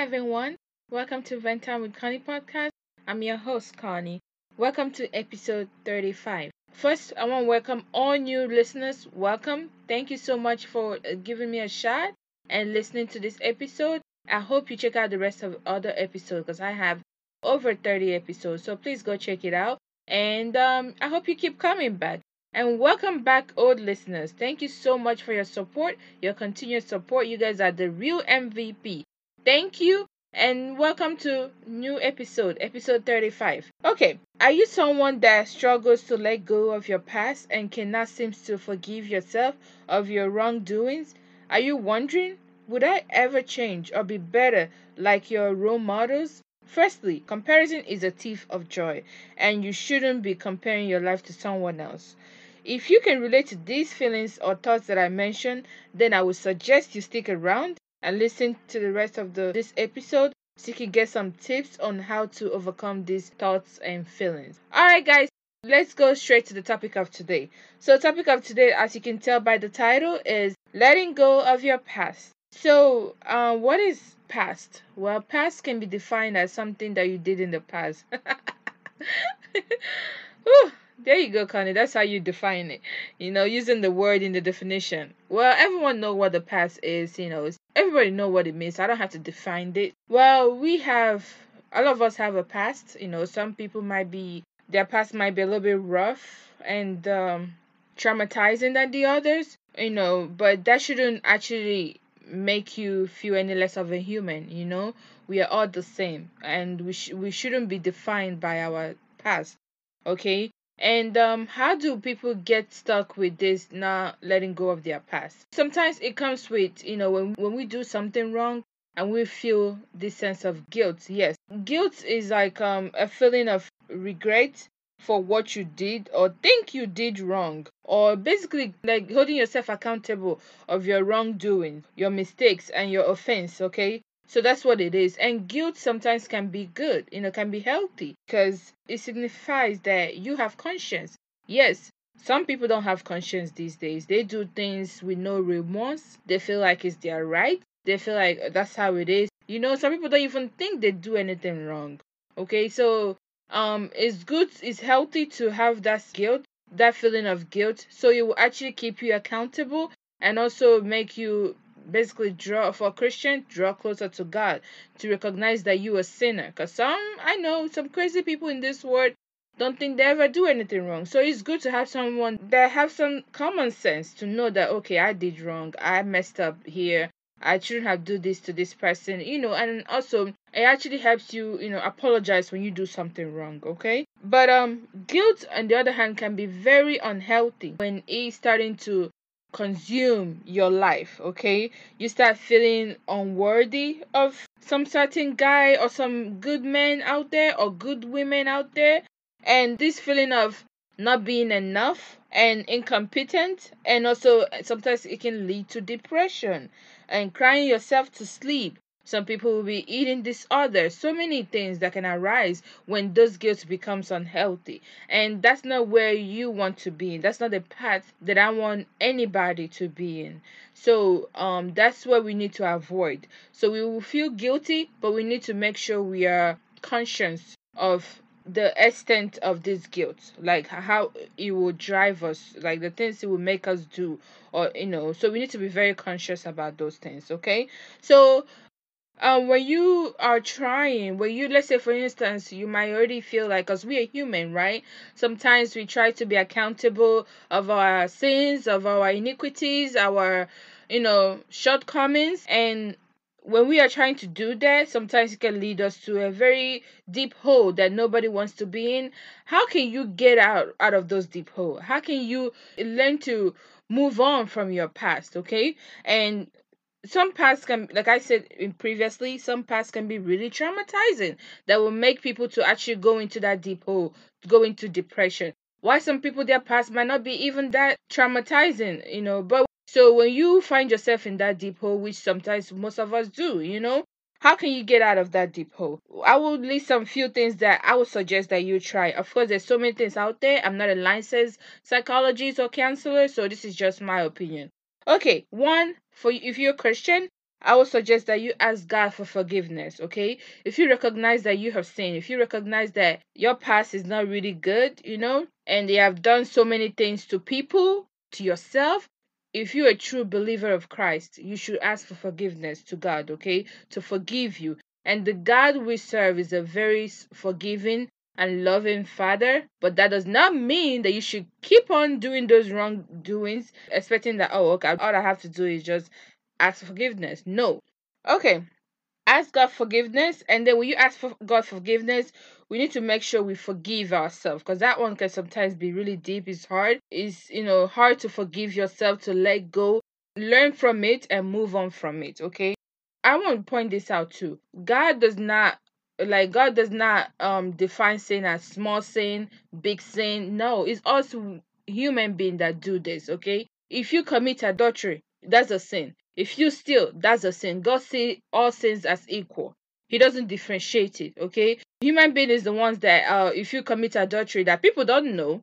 Everyone. Welcome to Vent Time with Connie podcast. I'm your host, Connie. Welcome to episode 35. First, I want to welcome all new listeners. Welcome. Thank you so much for uh, giving me a shot and listening to this episode. I hope you check out the rest of other episodes because I have over 30 episodes. So please go check it out. And um, I hope you keep coming back. And welcome back, old listeners. Thank you so much for your support, your continued support. You guys are the real MVP. Thank you and welcome to new episode, episode 35. Okay, are you someone that struggles to let go of your past and cannot seem to forgive yourself of your wrongdoings? Are you wondering, would I ever change or be better like your role models? Firstly, comparison is a thief of joy, and you shouldn't be comparing your life to someone else. If you can relate to these feelings or thoughts that I mentioned, then I would suggest you stick around and listen to the rest of the this episode so you can get some tips on how to overcome these thoughts and feelings. Alright guys, let's go straight to the topic of today. So topic of today, as you can tell by the title, is letting go of your past. So uh, what is past? Well, past can be defined as something that you did in the past. there you go, Connie. That's how you define it. You know, using the word in the definition. Well, everyone know what the past is. You know, everybody know what it means. I don't have to define it. Well, we have all of us have a past. You know, some people might be their past might be a little bit rough and um, traumatizing than the others. You know, but that shouldn't actually make you feel any less of a human. You know, we are all the same, and we sh- we shouldn't be defined by our past. Okay, and um, how do people get stuck with this not letting go of their past? Sometimes it comes with, you know, when, when we do something wrong and we feel this sense of guilt. Yes, guilt is like um, a feeling of regret for what you did or think you did wrong or basically like holding yourself accountable of your wrongdoing your mistakes and your offense okay so that's what it is. And guilt sometimes can be good, you know, can be healthy because it signifies that you have conscience. Yes, some people don't have conscience these days. They do things with no remorse. They feel like it's their right. They feel like that's how it is. You know, some people don't even think they do anything wrong. Okay, so um it's good, it's healthy to have that guilt, that feeling of guilt. So it will actually keep you accountable and also make you basically draw for a Christian, draw closer to God to recognize that you a sinner. Because some, I know, some crazy people in this world don't think they ever do anything wrong. So it's good to have someone that have some common sense to know that okay, I did wrong, I messed up here. I shouldn't have do this to this person, you know, and also it actually helps you, you know, apologize when you do something wrong, okay? But um guilt on the other hand can be very unhealthy when it's starting to consume your life, okay? You start feeling unworthy of some certain guy or some good men out there or good women out there. And this feeling of not being enough and incompetent, and also sometimes it can lead to depression and crying yourself to sleep some people will be eating disorders. So many things that can arise when those guilt becomes unhealthy. And that's not where you want to be. That's not the path that I want anybody to be in. So um that's what we need to avoid. So we will feel guilty, but we need to make sure we are conscious of the extent of this guilt like how it will drive us like the things it will make us do or you know so we need to be very conscious about those things okay so um when you are trying when you let's say for instance you might already feel like because we are human right? Sometimes we try to be accountable of our sins of our iniquities our you know shortcomings. And when we are trying to do that sometimes it can lead us to a very deep hole that nobody wants to be in. How can you get out out of those deep holes how can you learn to move on from your past okay? And some pasts can like i said in previously some pasts can be really traumatizing that will make people to actually go into that deep hole go into depression. Why some people their past might not be even that traumatizing you know but so when you find yourself in that deep hole which sometimes most of us do you know how can you get out of that deep hole? I will list some few things that i would suggest that you try. Of course there's so many things out there. I'm not a licensed psychologist or counselor so this is just my opinion Okay, one for if you're a Christian, I would suggest that you ask God for forgiveness, okay? If you recognize that you have sinned, if you recognize that your past is not really good, you know, and they have done so many things to people, to yourself, if you're a true believer of Christ, you should ask for forgiveness to God, okay? To forgive you. And the God we serve is a very forgiving and loving father but that does not mean that you should keep on doing those wrongdoings expecting that oh okay all i have to do is just ask for forgiveness. No. Okay ask god forgiveness and then when you ask for god forgiveness we need to make sure we forgive ourselves because that one can sometimes be really deep. It's hard. It's you know hard to forgive yourself to let go learn from it and move on from it okay? I want to point this out too. God does not like God does not um define sin as small sin, big sin. No, it's also human being that do this, okay? If you commit adultery, that's a sin. If you steal, that's a sin. God see all sins as equal. He doesn't differentiate it, okay? Human being is the ones that uh if you commit adultery that people don't know,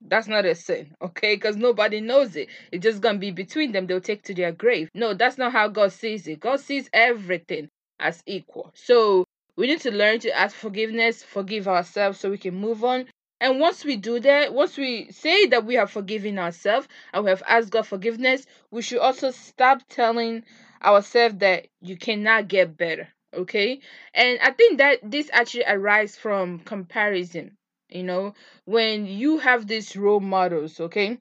that's not a sin, okay? Because nobody knows it. It's just gonna be between them. They'll take to their grave. No, that's not how God sees it. God sees everything as equal. So we need to learn to ask forgiveness, forgive ourselves so we can move on. And once we do that, once we say that we have forgiven ourselves and we have asked God forgiveness, we should also stop telling ourselves that you cannot get better. Okay? And I think that this actually arises from comparison. You know, when you have these role models, okay?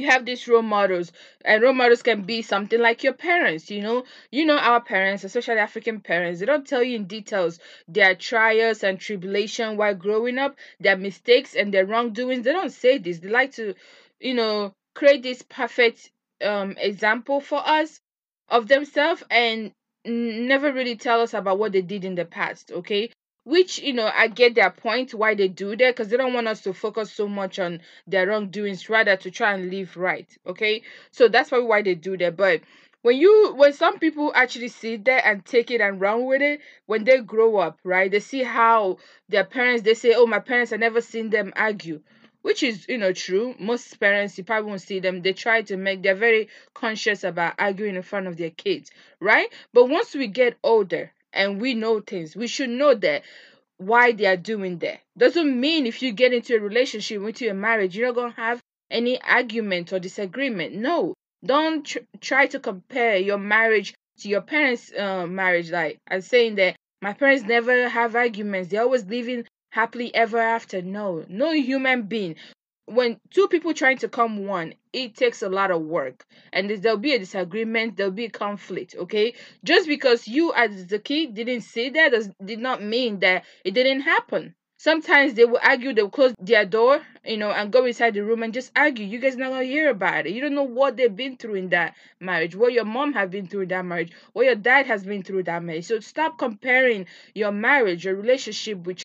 You have these role models and role models can be something like your parents you know? You know our parents especially african parents they don't tell you in details their trials and tribulation while growing up their mistakes and their wrongdoings. They don't say this. They like to you know create this perfect um example for us of themselves and never really tell us about what they did in the past okay which you know i get their point why they do that because they don't want us to focus so much on their wrongdoings rather to try and live right okay? So that's probably why they do that. But when you when some people actually sit there and take it and run with it when they grow up right they see how their parents they say oh my parents i never seen them argue which is you know true. Most parents you probably won't see them. They try to make they're very conscious about arguing in front of their kids right? But once we get older and we know things. We should know that why they are doing that. Doesn't mean if you get into a relationship, into a marriage, you're not gonna have any argument or disagreement. No, don't tr- try to compare your marriage to your parents' uh, marriage. Like I'm saying that my parents never have arguments; they're always living happily ever after. No, no human being when two people trying to come one it takes a lot of work. And there'll be a disagreement there'll be conflict okay? Just because you as the kid didn't see that does, did not mean that it didn't happen. Sometimes they will argue they'll close their door you know and go inside the room and just argue. You guys not gonna hear about it. You don't know what they've been through in that marriage what your mom have been through in that marriage what your dad has been through in that marriage. So stop comparing your marriage your relationship with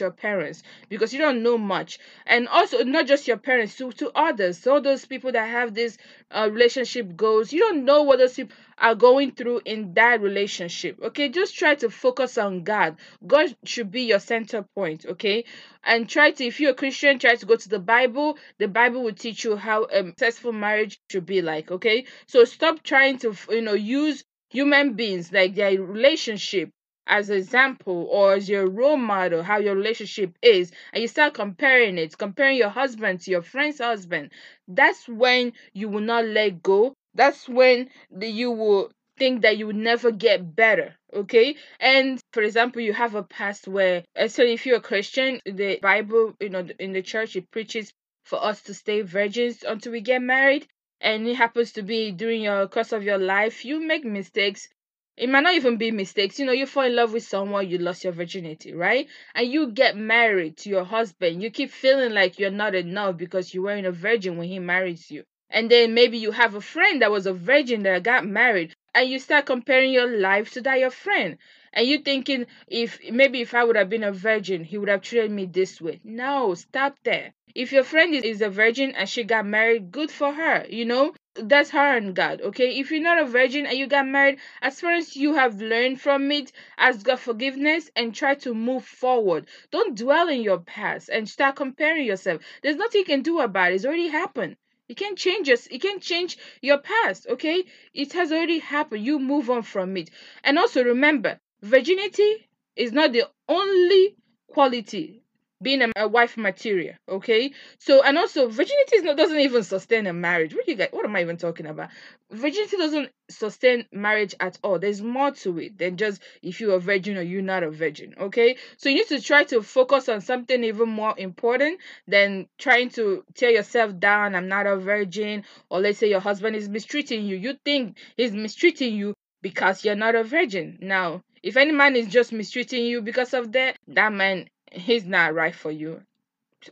your parents because you don't know much. And also not just your parents to, to others. All those people that have this uh, relationship goals you don't know what those people are going through in that relationship okay? Just try to focus on god. God should be your center point okay? And try to if you're a christian try to go to the bible. The bible will teach you how a successful marriage should be like okay? So stop trying to you know use human beings like their relationship as example or as your role model how your relationship is and you start comparing it comparing your husband to your friend's husband that's when you will not let go. That's when the, you will think that you will never get better okay? And for example you have a past where especially if you're a christian the bible you know in the church it preaches for us to stay virgins until we get married. And it happens to be during your course of your life you make mistakes it might not even be mistakes. You know, you fall in love with someone, you lost your virginity, right? And you get married to your husband. You keep feeling like you're not enough because you weren't a virgin when he marries you. And then maybe you have a friend that was a virgin that got married, and you start comparing your life to that your friend. And you thinking if maybe if I would have been a virgin, he would have treated me this way. No, stop there. If your friend is a virgin and she got married, good for her. You know, that's her and God, okay? If you're not a virgin and you got married, as far as you have learned from it, ask God forgiveness and try to move forward. Don't dwell in your past and start comparing yourself. There's nothing you can do about it. It's already happened. You can't change us. You can't change your past, okay? It has already happened. You move on from it. And also remember, virginity is not the only quality being a, a wife material okay? So and also virginity not doesn't even sustain a marriage. What you guys what am i even talking about? Virginity doesn't sustain marriage at all. There's more to it than just if you're a virgin or you're not a virgin okay? So you need to try to focus on something even more important than trying to tear yourself down i'm not a virgin or let's say your husband is mistreating you. You think he's mistreating you because you're not a virgin. Now if any man is just mistreating you because of that that man he's not right for you.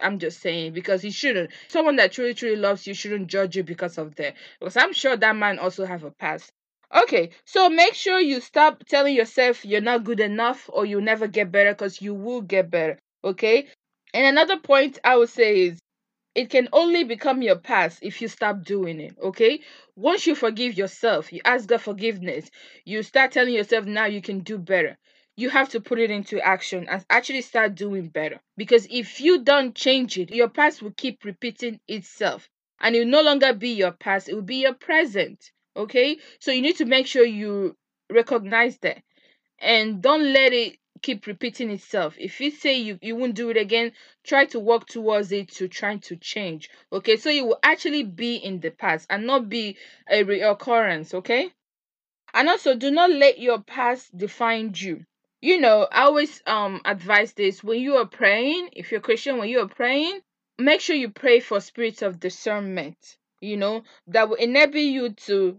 I'm just saying because he shouldn't. Someone that truly, truly loves you shouldn't judge you because of that. Because I'm sure that man also have a past. Okay, so make sure you stop telling yourself you're not good enough or you'll never get better because you will get better. Okay. And another point I would say is it can only become your past if you stop doing it. Okay. Once you forgive yourself, you ask God forgiveness, you start telling yourself now you can do better you have to put it into action and actually start doing better. Because if you don't change it, your past will keep repeating itself and it will no longer be your past, it will be your present. Okay? So you need to make sure you recognize that and don't let it keep repeating itself. If you say you, you won't do it again, try to work towards it to trying to change. Okay, so you will actually be in the past and not be a reoccurrence. Okay, and also do not let your past define you you know, I always um advise this when you are praying, if you're Christian, when you are praying, make sure you pray for spirits of discernment, you know, that will enable you to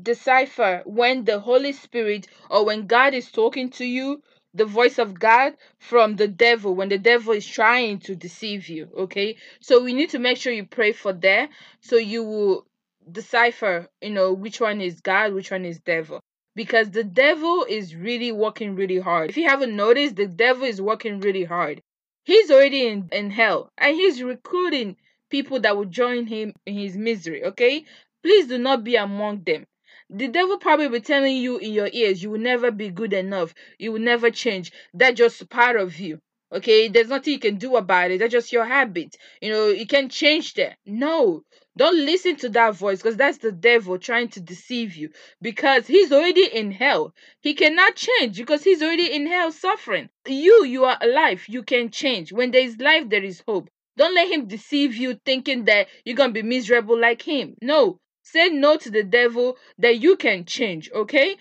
decipher when the Holy Spirit or when God is talking to you, the voice of God from the devil, when the devil is trying to deceive you. Okay. So we need to make sure you pray for that so you will decipher, you know, which one is God, which one is devil because the devil is really working really hard. If you haven't noticed, the devil is working really hard. He's already in, in hell and he's recruiting people that will join him in his misery, okay? Please do not be among them. The devil probably be telling you in your ears, you will never be good enough. You will never change. That's just part of you. Okay, there's nothing you can do about it. That's just your habit. You know, you can't change that. No, don't listen to that voice because that's the devil trying to deceive you because he's already in hell. He cannot change because he's already in hell suffering. You, you are alive. You can change. When there is life, there is hope. Don't let him deceive you thinking that you're going to be miserable like him. No. Say no to the devil that you can change, okay?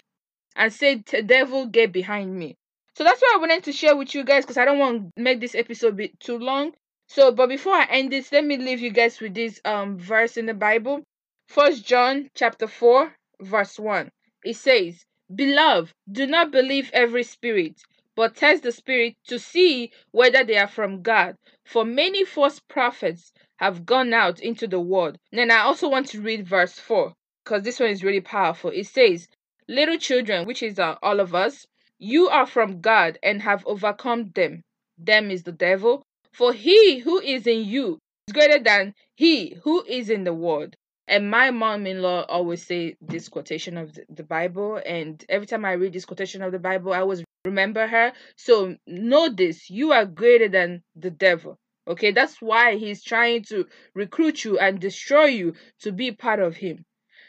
And say, devil, get behind me. So that's what I wanted to share with you guys because I don't want to make this episode be too long. So, but before I end this, let me leave you guys with this um verse in the Bible. First John chapter 4, verse 1. It says, Beloved, do not believe every spirit, but test the spirit to see whether they are from God. For many false prophets have gone out into the world. Then I also want to read verse 4 because this one is really powerful. It says, Little children, which is uh, all of us, you are from God and have overcome them. Them is the devil for he who is in you is greater than he who is in the world. And my mom in law always say this quotation of the Bible. And every time I read this quotation of the Bible, I always remember her. So know this you are greater than the devil. Okay, that's why he's trying to recruit you and destroy you to be part of him.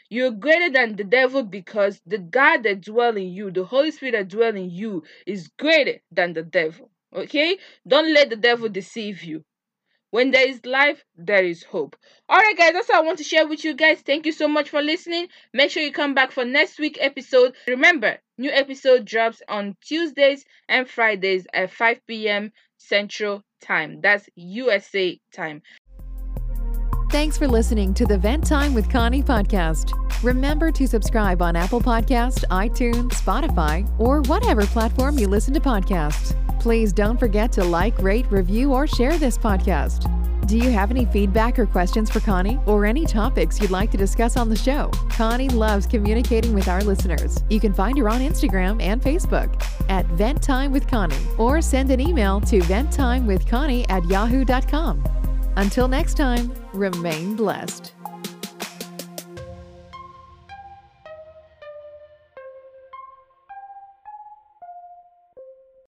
You're greater than the devil because the God that dwells in you, the Holy Spirit that dwells in you, is greater than the devil. Okay? Don't let the devil deceive you. When there is life, there is hope. Alright, guys, that's all I want to share with you guys. Thank you so much for listening. Make sure you come back for next week episode. Remember, new episode drops on Tuesdays and Fridays at 5 p.m. Central Time. That's USA time. Thanks for listening to the Vent Time with Connie podcast. Remember to subscribe on Apple Podcast, iTunes, Spotify, or whatever platform you listen to podcasts. Please don't forget to like, rate, review, or share this podcast. Do you have any feedback or questions for Connie or any topics you'd like to discuss on the show? Connie loves communicating with our listeners. You can find her on Instagram and Facebook at Vent Time with Connie or send an email to venttimewithconnie at yahoo.com. Until next time, remain blessed.